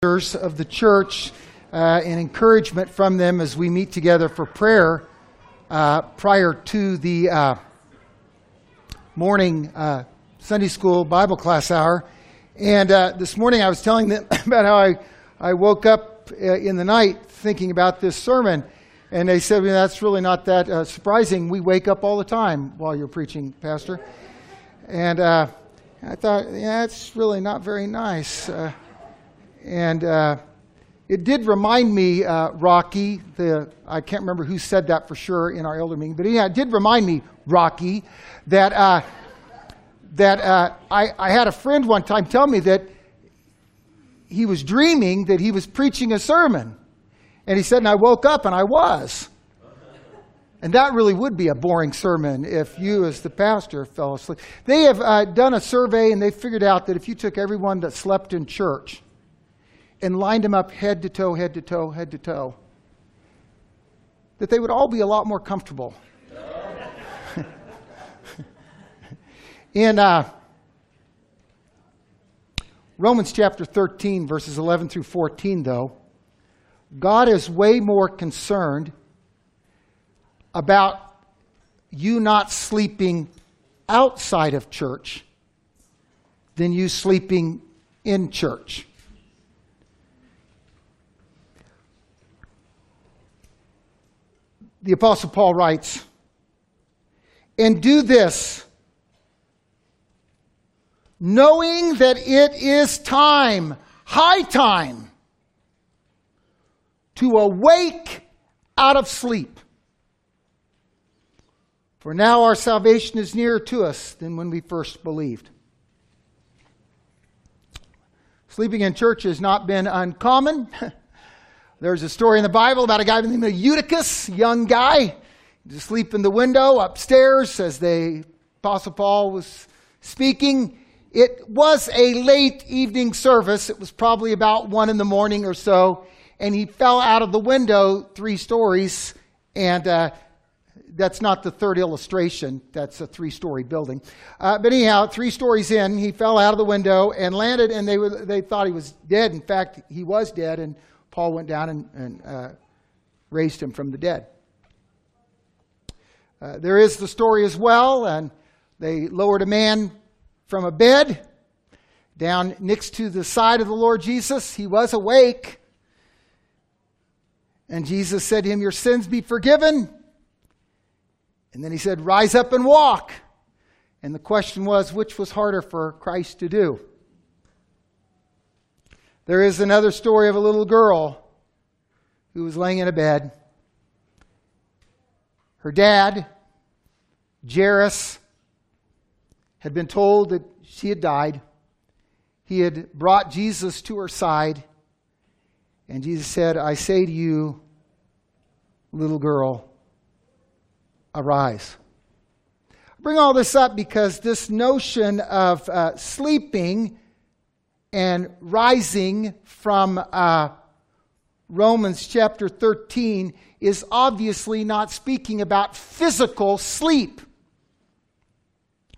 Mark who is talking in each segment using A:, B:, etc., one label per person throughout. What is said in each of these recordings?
A: of the church uh, and encouragement from them as we meet together for prayer uh, prior to the uh, morning uh, Sunday school Bible class hour. And uh, this morning I was telling them about how I, I woke up uh, in the night thinking about this sermon. And they said, well, that's really not that surprising. We wake up all the time while you're preaching, Pastor. And I thought, yeah, that's really not very nice. And uh, it did remind me, uh, Rocky, the, I can't remember who said that for sure in our elder meeting, but yeah, it did remind me, Rocky, that, uh, that uh, I, I had a friend one time tell me that he was dreaming that he was preaching a sermon. And he said, and I woke up and I was. And that really would be a boring sermon if you, as the pastor, fell asleep. They have uh, done a survey and they figured out that if you took everyone that slept in church and lined them up head to toe, head to toe, head to toe, that they would all be a lot more comfortable. In uh, Romans chapter 13, verses 11 through 14, though, God is way more concerned about you not sleeping outside of church than you sleeping in church. The Apostle Paul writes, and do this, knowing that it is time, high time, to awake out of sleep. For now our salvation is nearer to us than when we first believed. Sleeping in church has not been uncommon. There's a story in the Bible about a guy named Eutychus, young guy, asleep in the window upstairs as the Apostle Paul was speaking. It was a late evening service. It was probably about one in the morning or so, and he fell out of the window three stories. And uh, that's not the third illustration. That's a three-story building. Uh, but anyhow, three stories in, he fell out of the window and landed, and they were, they thought he was dead. In fact, he was dead, and Paul went down and, and uh, raised him from the dead. Uh, there is the story as well, and they lowered a man from a bed down next to the side of the Lord Jesus. He was awake. And Jesus said to him, Your sins be forgiven. And then he said, Rise up and walk. And the question was, which was harder for Christ to do? There is another story of a little girl who was laying in a bed. Her dad, Jairus, had been told that she had died. He had brought Jesus to her side, and Jesus said, I say to you, little girl, arise. I bring all this up because this notion of uh, sleeping and rising from uh, Romans chapter 13 is obviously not speaking about physical sleep.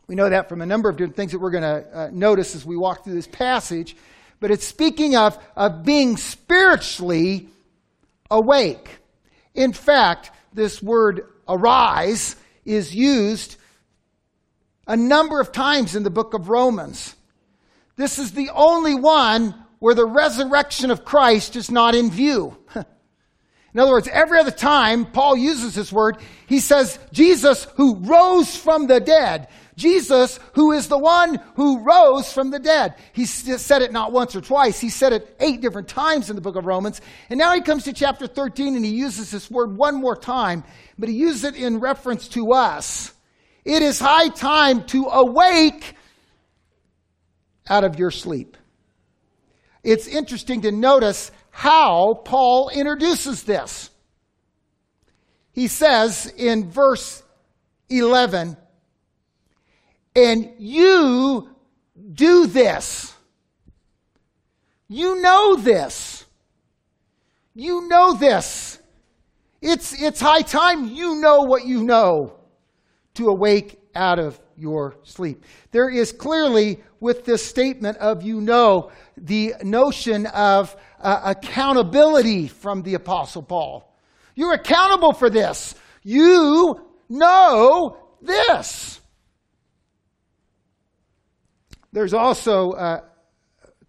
A: We know that from a number of different things that we're going to uh, notice as we walk through this passage, but it's speaking of, of being spiritually awake. In fact, this word arise is used a number of times in the book of Romans. This is the only one where the resurrection of Christ is not in view. In other words, every other time Paul uses this word, he says, Jesus who rose from the dead. Jesus who is the one who rose from the dead. He said it not once or twice. He said it eight different times in the book of Romans. And now he comes to chapter 13 and he uses this word one more time, but he uses it in reference to us. It is high time to awake out of your sleep. It's interesting to notice how Paul introduces this. He says in verse 11, and you do this. You know this. You know this. It's, it's high time you know what you know to awake out of your sleep. There is clearly, with this statement of you know, the notion of uh, accountability from the Apostle Paul. You're accountable for this. You know this. There's also uh,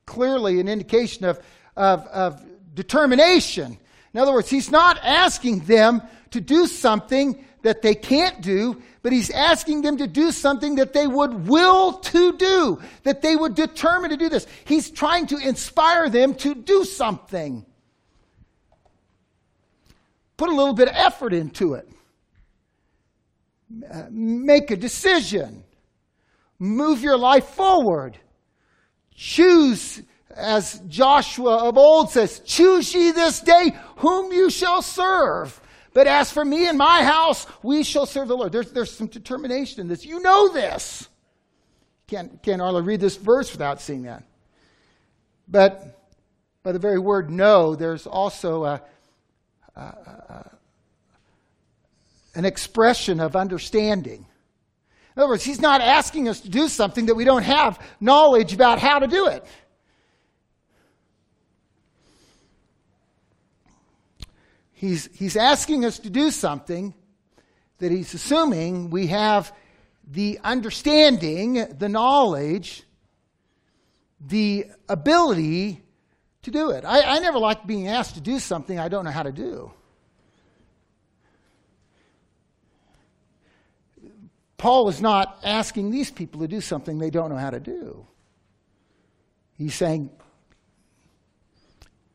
A: clearly an indication of, of, of determination. In other words, he's not asking them to do something that they can't do, but he's asking them to do something that they would will to do, that they would determine to do this. He's trying to inspire them to do something. Put a little bit of effort into it. Uh, make a decision. Move your life forward. Choose, as Joshua of old says, choose ye this day whom you shall serve. But as for me and my house, we shall serve the Lord. There's, there's some determination in this. You know this. Can't, can't read this verse without seeing that. But by the very word know, there's also a, an expression of understanding. In other words, he's not asking us to do something that we don't have knowledge about how to do it. He's, he's asking us to do something that he's assuming we have the understanding, the knowledge, the ability to do it. I, I never like being asked to do something I don't know how to do. Paul is not asking these people to do something they don't know how to do. He's saying,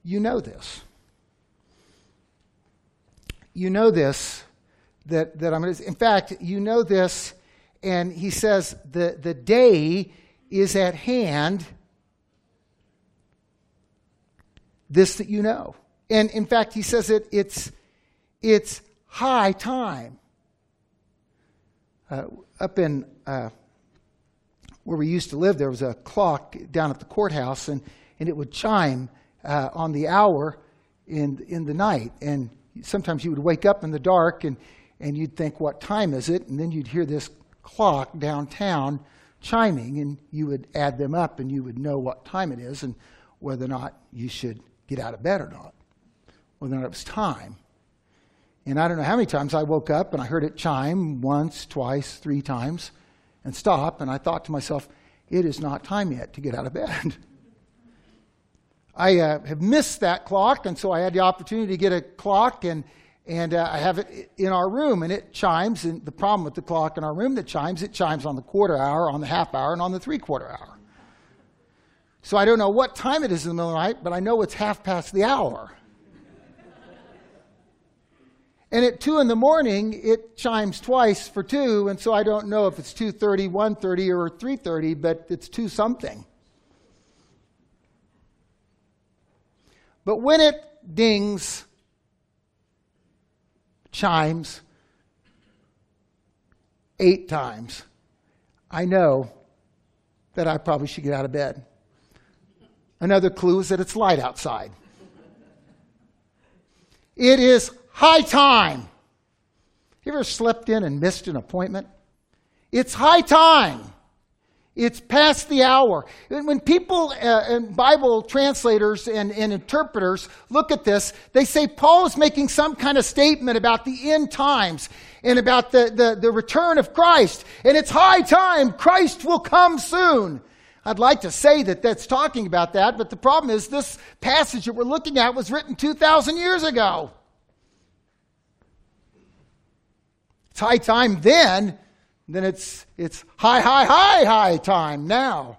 A: You know this. You know this, that, that I'm going to. In fact, you know this, and he says, the, the day is at hand this that you know. And in fact, he says it, it's, it's high time. Uh, up in uh, where we used to live, there was a clock down at the courthouse, and, and it would chime uh, on the hour in, in the night. And sometimes you would wake up in the dark and, and you'd think, What time is it? And then you'd hear this clock downtown chiming, and you would add them up and you would know what time it is and whether or not you should get out of bed or not, whether or not it was time. And I don't know how many times I woke up and I heard it chime once, twice, three times and stop. And I thought to myself, it is not time yet to get out of bed. I uh, have missed that clock, and so I had the opportunity to get a clock, and, and uh, I have it in our room, and it chimes. And the problem with the clock in our room that chimes, it chimes on the quarter hour, on the half hour, and on the three quarter hour. So I don't know what time it is in the middle of the night, but I know it's half past the hour. and at 2 in the morning, it chimes twice for 2, and so I don't know if it's 2.30, 1.30, or 3.30, but it's 2 something. But when it dings, chimes eight times, I know that I probably should get out of bed. Another clue is that it's light outside. It is high time. You ever slept in and missed an appointment? It's high time. It's past the hour. When people uh, and Bible translators and, and interpreters look at this, they say Paul is making some kind of statement about the end times and about the, the, the return of Christ. And it's high time. Christ will come soon. I'd like to say that that's talking about that, but the problem is this passage that we're looking at was written 2,000 years ago. It's high time then, then it's, it's high, high, high, high time now.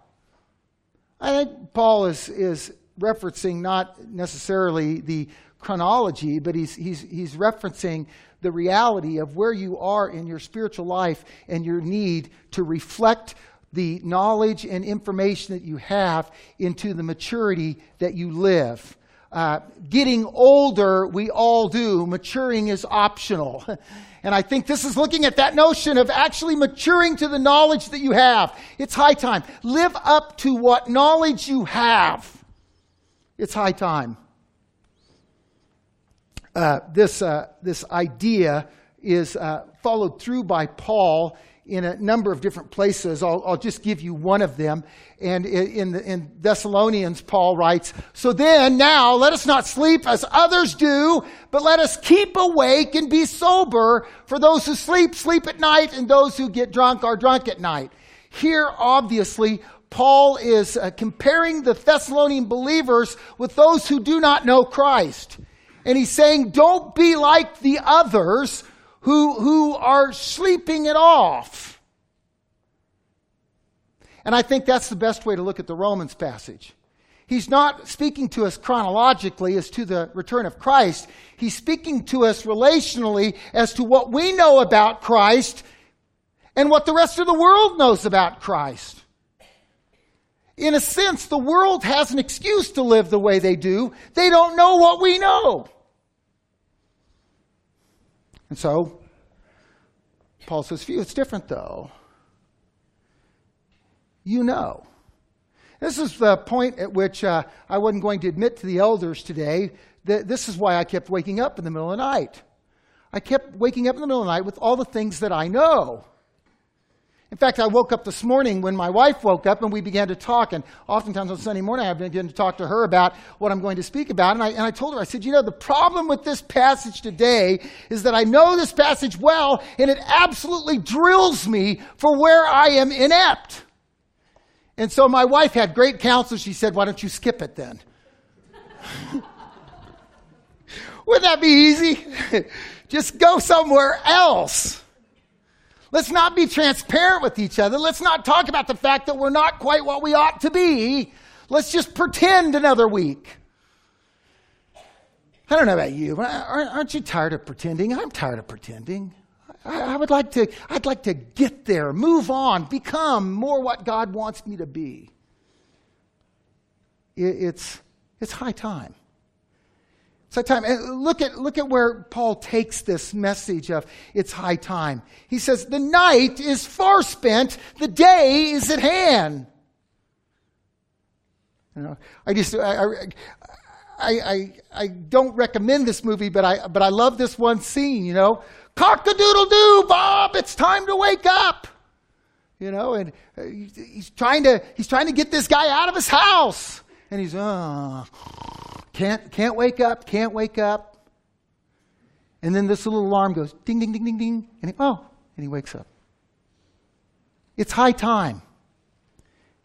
A: I think Paul is, is referencing not necessarily the chronology, but he's, he's, he's referencing the reality of where you are in your spiritual life and your need to reflect the knowledge and information that you have into the maturity that you live. Uh, getting older, we all do. Maturing is optional. And I think this is looking at that notion of actually maturing to the knowledge that you have. It's high time. Live up to what knowledge you have. It's high time. Uh, this, uh, this idea is uh, followed through by Paul in a number of different places. I'll, I'll just give you one of them. And in, the, in Thessalonians, Paul writes, So then, now, let us not sleep as others do, but let us keep awake and be sober. For those who sleep, sleep at night, and those who get drunk are drunk at night. Here, obviously, Paul is uh, comparing the Thessalonian believers with those who do not know Christ. And he's saying, don't be like the others who, who are sleeping it off. And I think that's the best way to look at the Romans passage. He's not speaking to us chronologically as to the return of Christ. He's speaking to us relationally as to what we know about Christ and what the rest of the world knows about Christ. In a sense, the world has an excuse to live the way they do. They don't know what we know. And so, Paul says, Phew, it's different though. You know. This is the point at which uh, I wasn't going to admit to the elders today that this is why I kept waking up in the middle of the night. I kept waking up in the middle of the night with all the things that I know. In fact, I woke up this morning when my wife woke up and we began to talk. And oftentimes on Sunday morning, I begin to talk to her about what I'm going to speak about. And I, and I told her, I said, you know, the problem with this passage today is that I know this passage well and it absolutely drills me for where I am inept. And so my wife had great counsel. She said, why don't you skip it then? Wouldn't that be easy? Just go somewhere else. Let's not be transparent with each other. Let's not talk about the fact that we're not quite what we ought to be. Let's just pretend another week. I don't know about you, but aren't you tired of pretending? I'm tired of pretending. I would like to, I'd like to get there, move on, become more what God wants me to be. It's, it's high time. It's high time. And look at, look at where Paul takes this message of it's high time. He says, the night is far spent, the day is at hand. You know, I just, I, I, I, I don't recommend this movie, but I, but I love this one scene, you know. Cock-a-doodle-doo, Bob, it's time to wake up. You know, and uh, he's trying to, he's trying to get this guy out of his house. And he's, oh, can't, can't wake up, can't wake up. And then this little alarm goes ding, ding, ding, ding, ding. And he, oh, and he wakes up. It's high time.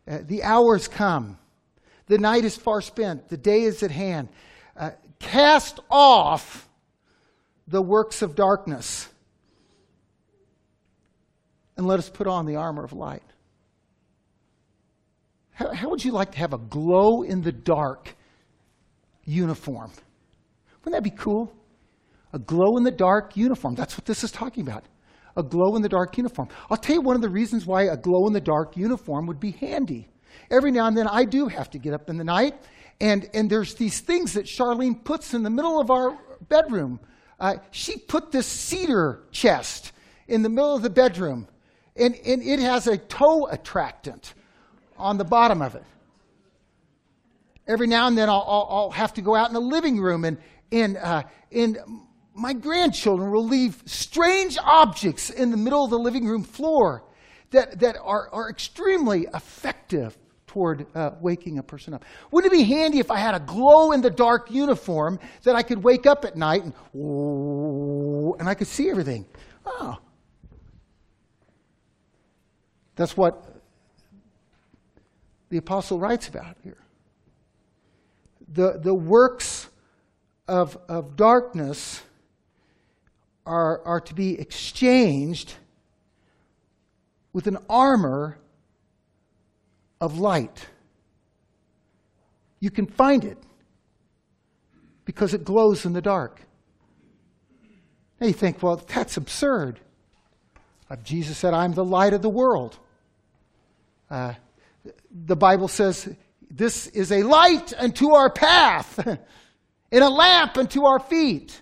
A: Uh, the hours come. The night is far spent. The day is at hand. Uh, cast off the works of darkness and let us put on the armor of light. How, how would you like to have a glow in the dark uniform. Wouldn't that be cool? A glow in the dark uniform. That's what this is talking about. A glow in the dark uniform. I'll tell you one of the reasons why a glow in the dark uniform would be handy. Every now and then I do have to get up in the night, and, and there's these things that Charlene puts in the middle of our bedroom. Uh, she put this cedar chest in the middle of the bedroom, and, and it has a toe attractant on the bottom of it every now and then I'll, I'll, I'll have to go out in the living room and, and, uh, and my grandchildren will leave strange objects in the middle of the living room floor that, that are, are extremely effective toward uh, waking a person up. Wouldn't it be handy if I had a glow in the dark uniform that I could wake up at night and, and I could see everything? Oh. That's what the apostle writes about here the, the works of, of darkness are, are to be exchanged with an armor of light. You can find it because it glows in the dark. Now you think, well, that's absurd. Uh, Jesus said, I'm the light of the world. Uh, the Bible says this is a light unto our path and a lamp unto our feet.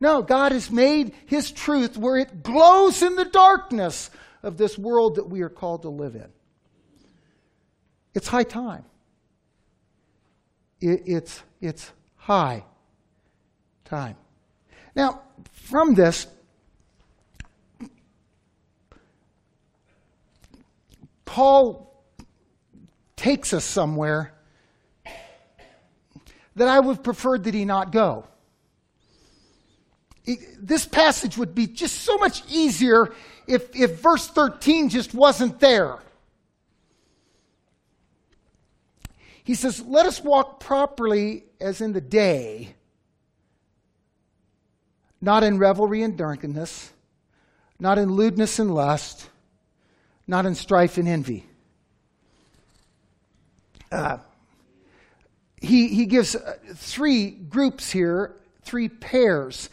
A: No, God has made His truth where it glows in the darkness of this world that we are called to live in. It's high time. It, it's, it's high time. Now, from this, Paul takes us somewhere that I would have preferred that he not go. This passage would be just so much easier if, if verse 13 just wasn't there. He says, Let us walk properly as in the day, not in revelry and drunkenness, not in lewdness and lust, not in strife and envy. Uh, he, he gives uh, three groups here, three pairs.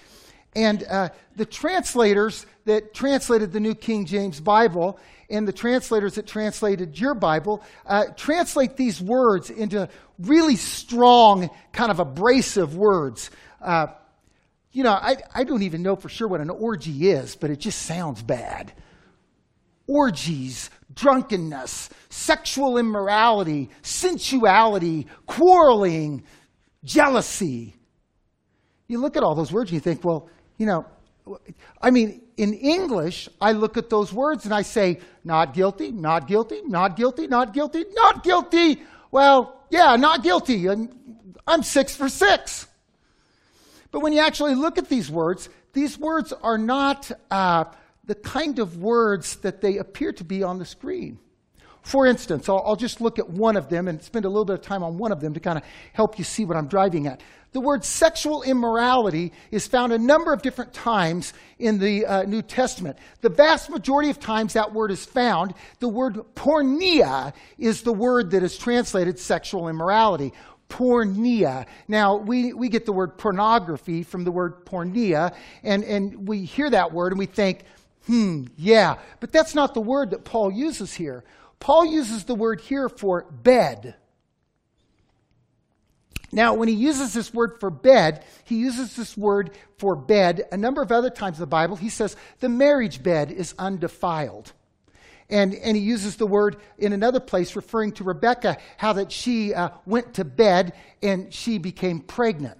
A: And uh, the translators that translated the New King James Bible and the translators that translated your Bible uh, translate these words into really strong, kind of abrasive words. Uh, you know, I, I don't even know for sure what an orgy is, but it just sounds bad. Orgies, drunkenness, sexual immorality, sensuality, quarreling, jealousy. You look at all those words and you think, well, you know, I mean, in English, I look at those words and I say, not guilty, not guilty, not guilty, not guilty, not guilty. Well, yeah, not guilty. I'm, I'm six for six. But when you actually look at these words, these words are not uh, the kind of words that they appear to be on the screen. For instance, I'll, I'll, just look at one of them and spend a little bit of time on one of them to kind of help you see what I'm driving at. The word sexual immorality is found a number of different times in the uh, New Testament. The vast majority of times that word is found, the word porneia is the word that is translated sexual immorality. Porneia. Now, we, we get the word pornography from the word porneia, and, and we hear that word and we think, hmm, yeah. But that's not the word that Paul uses here. Paul uses the word here for bed. Now, when he uses this word for bed, he uses this word for bed a number of other times in the Bible. He says the marriage bed is undefiled. And, and he uses the word in another place referring to Rebecca, how that she uh, went to bed and she became pregnant.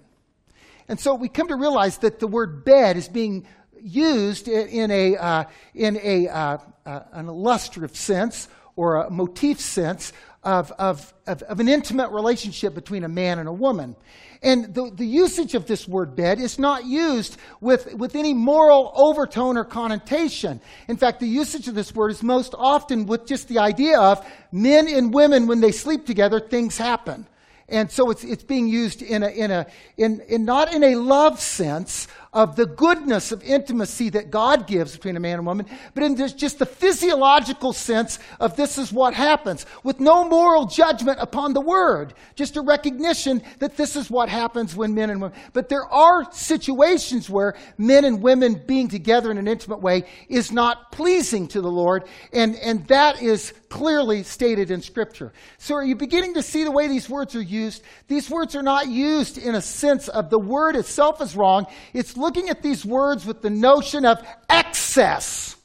A: And so we come to realize that the word bed is being used in, a, uh, in a, uh, uh an illustrative sense or a motif sense of, of, of, of, an intimate relationship between a man and a woman. And the, the usage of this word bed is not used with, with any moral overtone or connotation. In fact, the usage of this word is most often with just the idea of men and women, when they sleep together, things happen. And so it's, it's being used in a, in a, in, in not in a love sense, of the goodness of intimacy that God gives between a man and woman, but in just the physiological sense of this is what happens, with no moral judgment upon the word, just a recognition that this is what happens when men and women. But there are situations where men and women being together in an intimate way is not pleasing to the Lord, and, and that is clearly stated in Scripture. So are you beginning to see the way these words are used? These words are not used in a sense of the word itself is wrong. It's looking at these words with the notion of excess.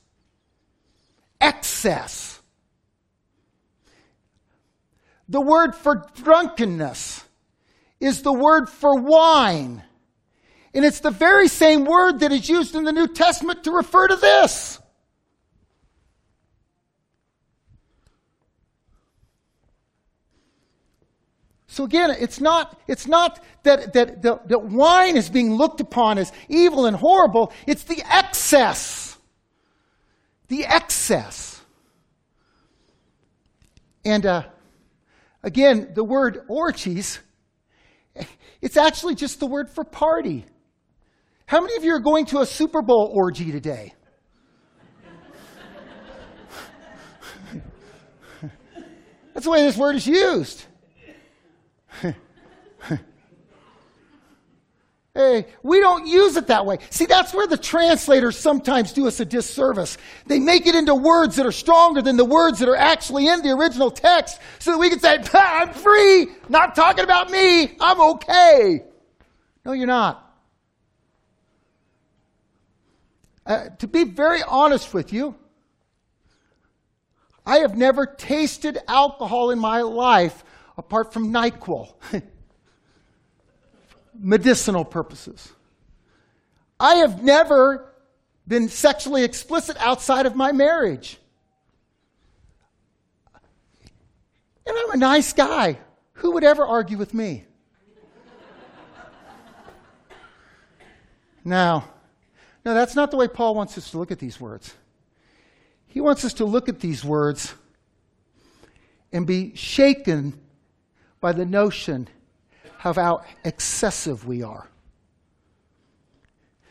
A: Excess. The word for drunkenness is the word for wine. And it's the very same word that is used in the New Testament to refer to this. So again, it's not, it's not that, that, that, that wine is being looked upon as evil and horrible. It's the excess. The excess. And uh, again, the word orgies, it's actually just the word for party. How many of you are going to a Super Bowl orgy today? That's the way this word is used. Hey, we don't use it that way. See, that's where the translators sometimes do us a disservice. They make it into words that are stronger than the words that are actually in the original text so that we can say, I'm free, not talking about me, I'm okay. No, you're not. Uh, to be very honest with you, I have never tasted alcohol in my life apart from NyQuil. Medicinal purposes. I have never been sexually explicit outside of my marriage. And I'm a nice guy. Who would ever argue with me? now, no, that's not the way Paul wants us to look at these words. He wants us to look at these words and be shaken by the notion how excessive we are.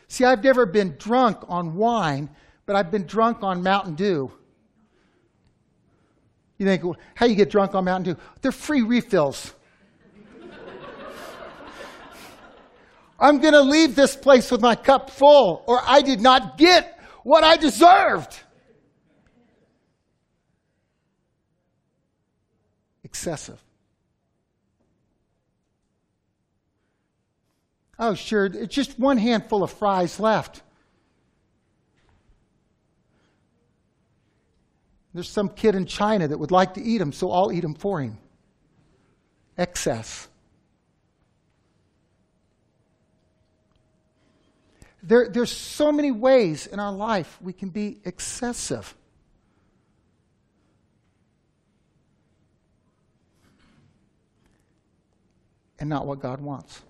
A: See, I've never been drunk on wine, but I've been drunk on Mountain Dew. You think, well, how you get drunk on Mountain Dew? They're free refills. I'm going to leave this place with my cup full, or I did not get what I deserved. Excessive. Oh, sure, it's just one handful of fries left. There's some kid in China that would like to eat them, so I'll eat them for him. Excess. There, there's so many ways in our life we can be excessive. And not what God wants.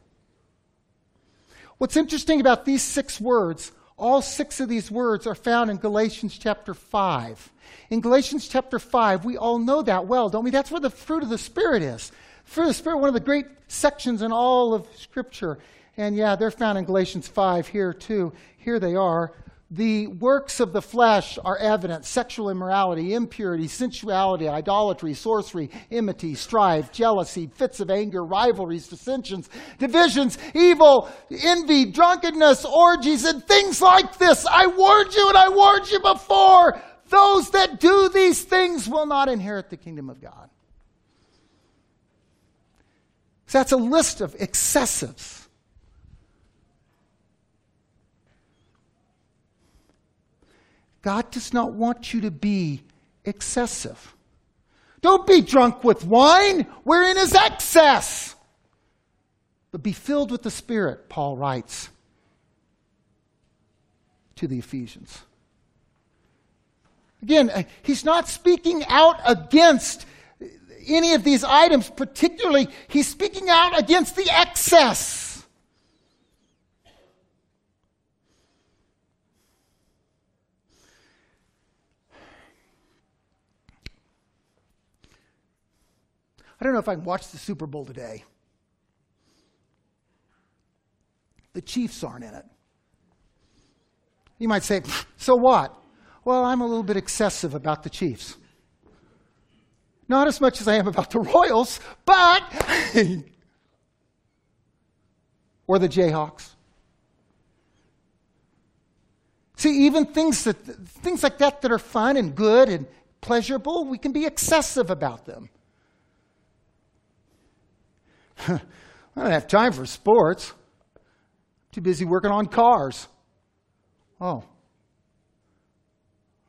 A: What's interesting about these six words, all six of these words are found in Galatians chapter 5. In Galatians chapter 5, we all know that well, don't we? That's where the fruit of the Spirit is. Fruit of the Spirit, one of the great sections in all of Scripture. And yeah, they're found in Galatians 5 here too. Here they are. The works of the flesh are evident sexual immorality, impurity, sensuality, idolatry, sorcery, enmity, strife, jealousy, fits of anger, rivalries, dissensions, divisions, evil, envy, drunkenness, orgies, and things like this. I warned you and I warned you before. Those that do these things will not inherit the kingdom of God. So that's a list of excessives. God does not want you to be excessive. Don't be drunk with wine, wherein is excess. But be filled with the Spirit, Paul writes to the Ephesians. Again, uh, he's not speaking out against any of these items, particularly, he's speaking out against the excess. I don't know if I can watch the Super Bowl today. The Chiefs aren't in it. You might say, so what? Well, I'm a little bit excessive about the Chiefs. Not as much as I am about the Royals, but. or the Jayhawks. See, even things, that, things like that that are fun and good and pleasurable, we can be excessive about them. I don't have time for sports. I'm too busy working on cars. Oh.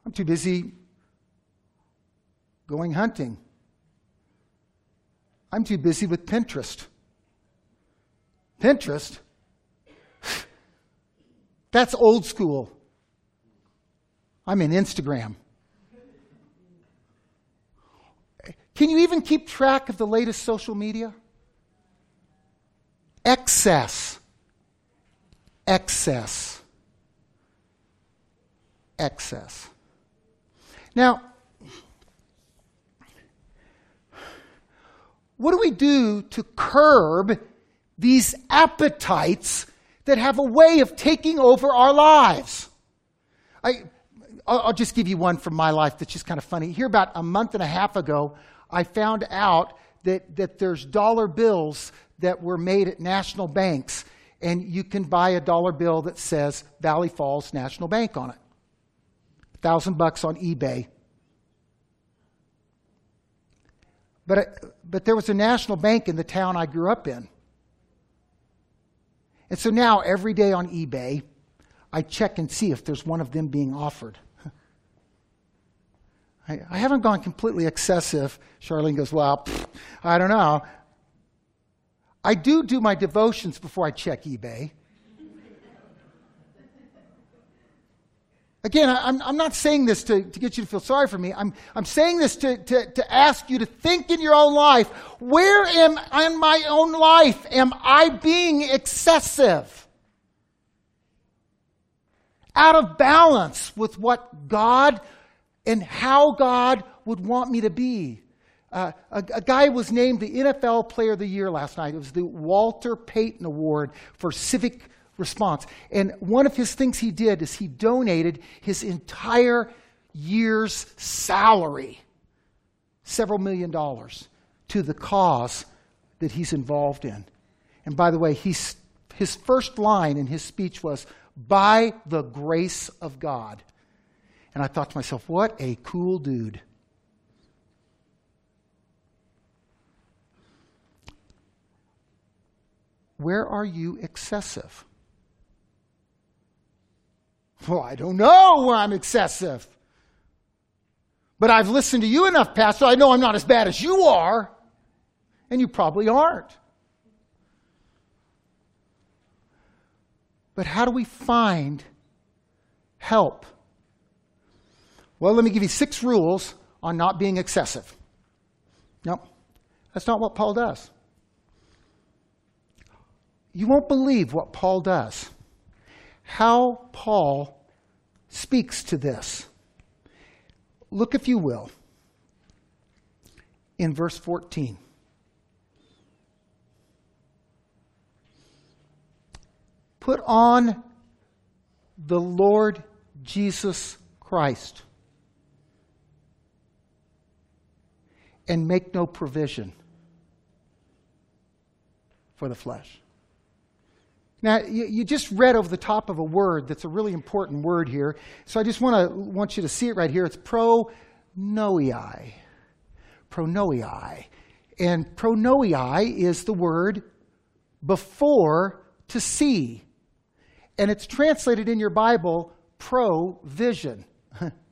A: I'm too busy going hunting. I'm too busy with Pinterest. Pinterest? That's old school. I'm in Instagram. Can you even keep track of the latest social media? Excess. Excess. Excess. Now, what do we do to curb these appetites that have a way of taking over our lives? I, I'll just give you one from my life that's just kind of funny. Here, about a month and a half ago, I found out that, that there's dollar bills that were made at national banks, and you can buy a dollar bill that says Valley Falls National Bank on it. A thousand bucks on eBay. But, uh, but there was a national bank in the town I grew up in. And so now, every day on eBay, I check and see if there's one of them being offered. I, I haven't gone completely excessive. Charlene goes, Well, pff, I don't know. I do do my devotions before I check eBay. Again, I'm, I'm not saying this to, to get you to feel sorry for me. I'm, I'm saying this to, to, to ask you to think in your own life where am in my own life am I being excessive? Out of balance with what God and how God would want me to be. Uh, a, a, guy was named the NFL Player of the Year last night. It was the Walter Payton Award for civic response. And one of his things he did is he donated his entire year's salary, several million dollars, to the cause that he's involved in. And by the way, he's, his first line in his speech was, by the grace of God. And I thought to myself, what a cool dude. Where are you excessive? Well, I don't know where I'm excessive. But I've listened to you enough, Pastor. I know I'm not as bad as you are. And you probably aren't. But how do we find help? Well, let me give you six rules on not being excessive. No, that's not what Paul does. You won't believe what Paul does. How Paul speaks to this. Look, if you will, in verse 14. Put on the Lord Jesus Christ and make no provision for the flesh. Now, you, you, just read over the top of a word that's a really important word here. So I just want to want you to see it right here. It's pronoei. Pronoei. And pronoei is the word before to see. And it's translated in your Bible provision.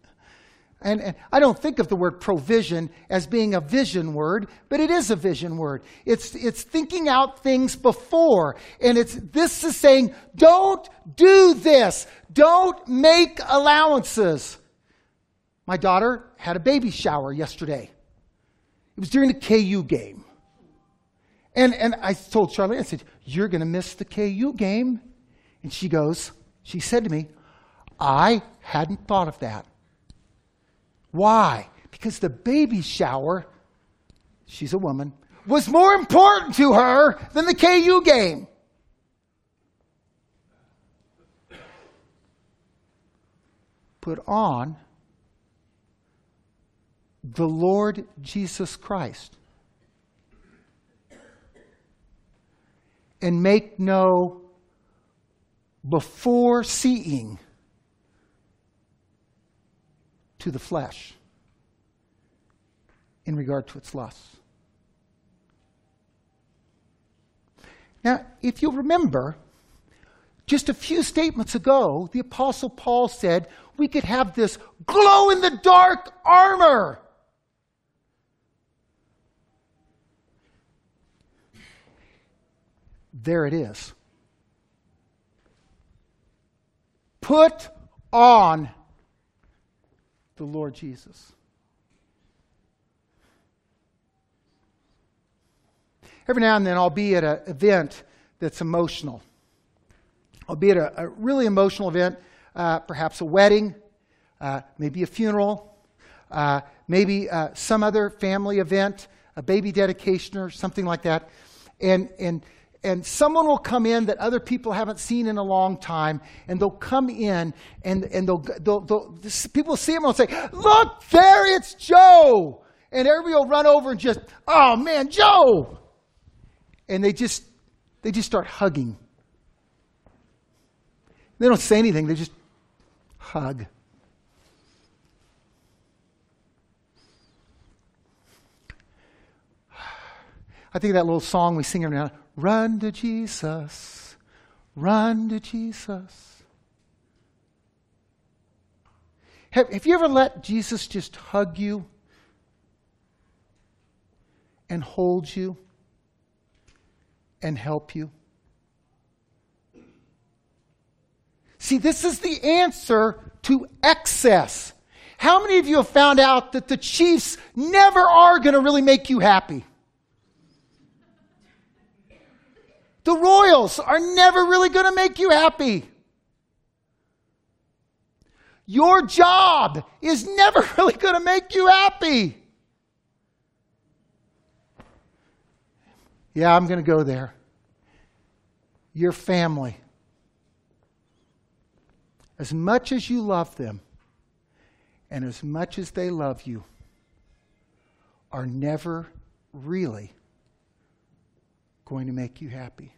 A: And, and, I don't think of the word provision as being a vision word, but it is a vision word. It's, it's thinking out things before. And it's, this is saying, don't do this. Don't make allowances. My daughter had a baby shower yesterday. It was during the KU game. And, and I told Charlie, I said, You're going to miss the KU game. And she goes, She said to me, I hadn't thought of that. Why? Because the baby shower, she's a woman, was more important to her than the KU game. Put on the Lord Jesus Christ and make no before seeing to the flesh in regard to its lusts. Now, if you remember, just a few statements ago, the Apostle Paul said we could have this glow in the dark armor. There it is. Put on the Lord Jesus. Every now and then, I'll be at an event that's emotional. I'll be at a, a really emotional event, uh, perhaps a wedding, uh, maybe a funeral, uh, maybe uh, some other family event, a baby dedication or something like that. And, and and someone will come in that other people haven't seen in a long time, and they'll come in, and, and they'll, they'll, they'll people see him and say, Look, there it's Joe! And everybody will run over and just, Oh man, Joe! And they just, they just start hugging. They don't say anything, they just hug. I think that little song we sing now Run to Jesus. Run to Jesus. Have, have you ever let Jesus just hug you and hold you and help you? See, this is the answer to excess. How many of you have found out that the Chiefs never are going to really make you happy? The Royals are never really going to make you happy. Your job is never really going to make you happy. Yeah, I'm going to go there. Your family. As much as you love them and as much as they love you, are never really going to make you happy.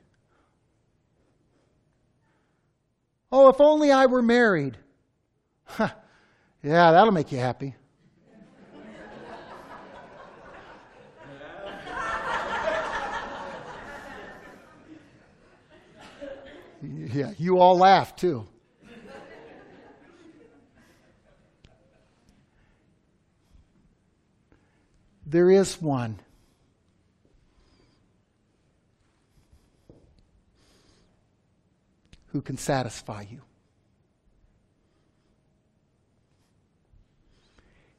A: Oh, if only I were married. Huh. Yeah, that'll make you happy. yeah, you all laugh too. There is one. Who can satisfy you.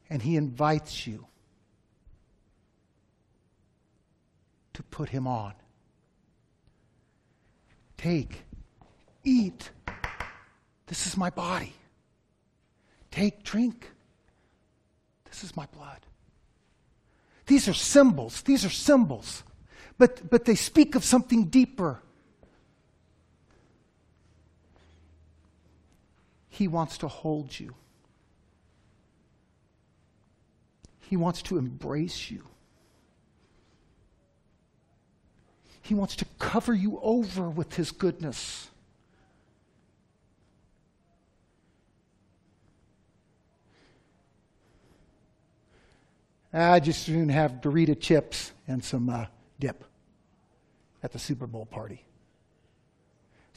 A: And he invites you to put him on. Take, eat. This is my body. Take, drink. This is my blood. These are symbols. These are symbols. But, but they speak of something deeper. He wants to hold you. He wants to embrace you. He wants to cover you over with His goodness. I just soon have Dorito chips and some uh, dip at the Super Bowl party.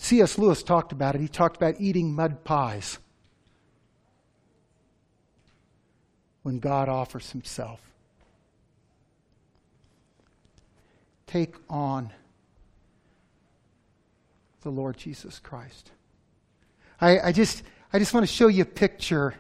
A: C.S. Lewis talked about it. He talked about eating mud pies. when God offers himself. Take on the Lord Jesus Christ. I, I just, I just want to show you a picture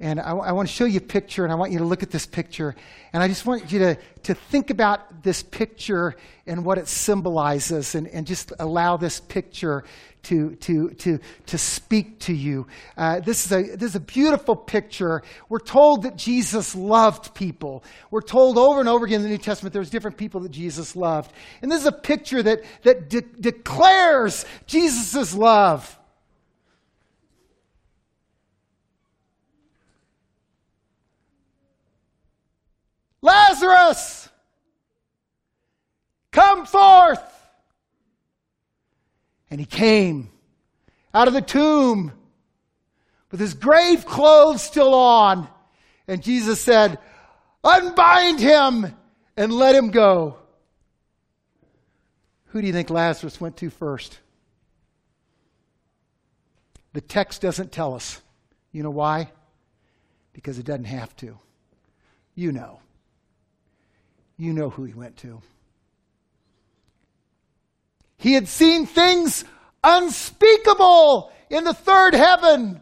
A: and I, I, want to show you a picture, and I want you to look at this picture. And I just want you to, to think about this picture and what it symbolizes, and, and just allow this picture to, to, to, to speak to you. Uh, this, is a, this is a beautiful picture. We're told that Jesus loved people. We're told over and over again in the New Testament there's different people that Jesus loved. And this is a picture that, that de- declares Jesus' love. Lazarus, come forth. And he came out of the tomb with his grave clothes still on. And Jesus said, Unbind him and let him go. Who do you think Lazarus went to first? The text doesn't tell us. You know why? Because it doesn't have to. You know. You know who he went to. He had seen things unspeakable in the third heaven.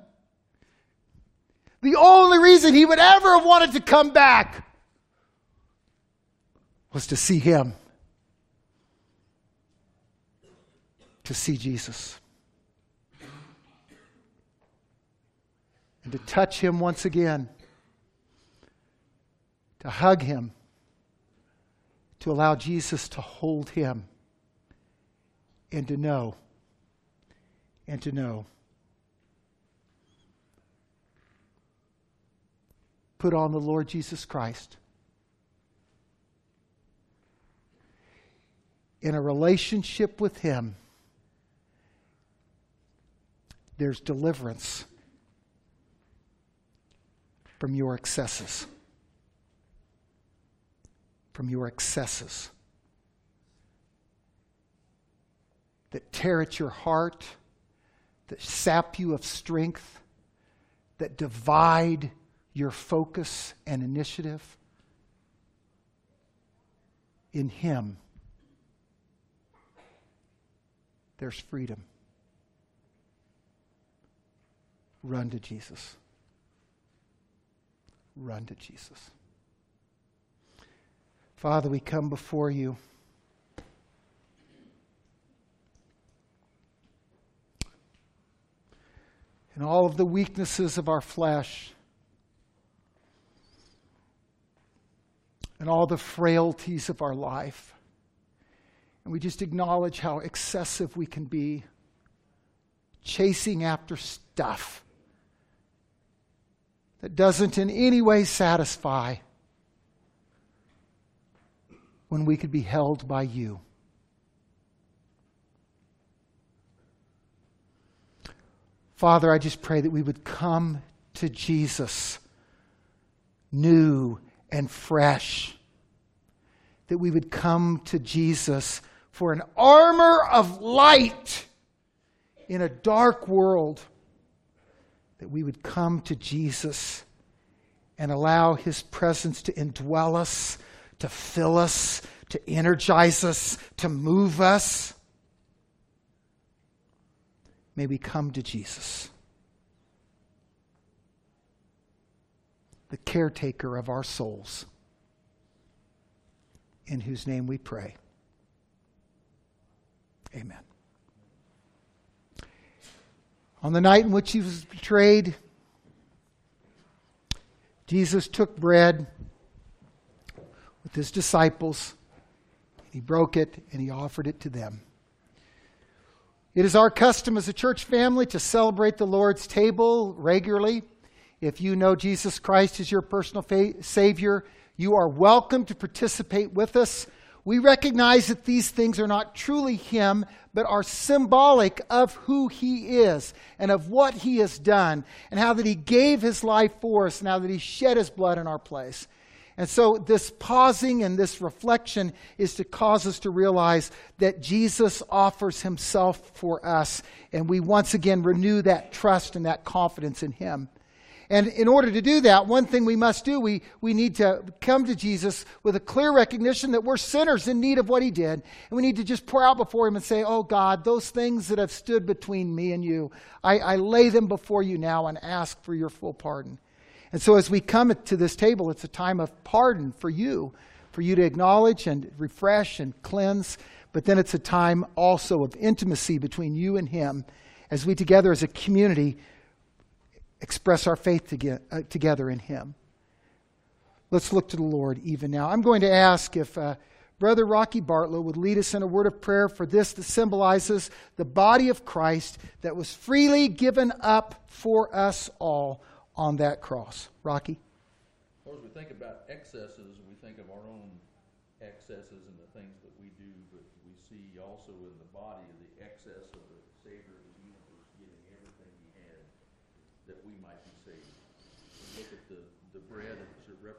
A: The only reason he would ever have wanted to come back was to see him, to see Jesus, and to touch him once again, to hug him to allow Jesus to hold him and to know, and to know. Put on the Lord Jesus Christ. In a relationship with Him, there's deliverance from your excesses from your excesses that tear at your heart, that sap you of strength, that divide your focus and initiative. In Him, there's freedom. run to Jesus. Run to Jesus. Father, we come before you. And all of the weaknesses of our flesh, and all the frailties of our life. And we just acknowledge how excessive we can be, chasing after stuff that doesn't in any way satisfy when we could be held by you. Father, I just pray that we would come to Jesus new and fresh. That we would come to Jesus for an armor of light in a dark world. That we would come to Jesus and allow his presence to indwell us, to fill us, to energize us, to move us. May we come to Jesus. the caretaker of our souls, in whose name we pray. Amen. On the night in which he was betrayed, Jesus took bread with his disciples, he broke it, and he offered it to them. It is our custom as a church family to celebrate the Lord's table regularly. If you know Jesus Christ as your personal fa- Savior, you are welcome to participate with us. We recognize that these things are not truly Him, but are symbolic of who He is and of what He has done, and how that He gave His life for us, now that He shed His blood in our place. And so, this pausing and this reflection is to cause us to realize that Jesus offers Himself for us, and we once again renew that trust and that confidence in Him. And in order to do that, one thing we must do, we, we need to come to Jesus with a clear recognition that we're sinners in need of what he did. And we need to just pour out before him and say, Oh God, those things that have stood between me and you, I, I lay them before you now and ask for your full pardon. And so as we come to this table, it's a time of pardon for you, for you to acknowledge and refresh and cleanse. But then it's a time also of intimacy between you and him as we together as a community express our faith to uh, together in Him. Let's look to the Lord even now. I'm going to ask if uh, Brother Rocky Bartlett would lead us in a word of prayer for this that symbolizes the body of Christ that was freely given up for us all on that cross. Rocky?
B: Well, as we think about excesses, we think of our own excesses and the things that we do, but we see also in the body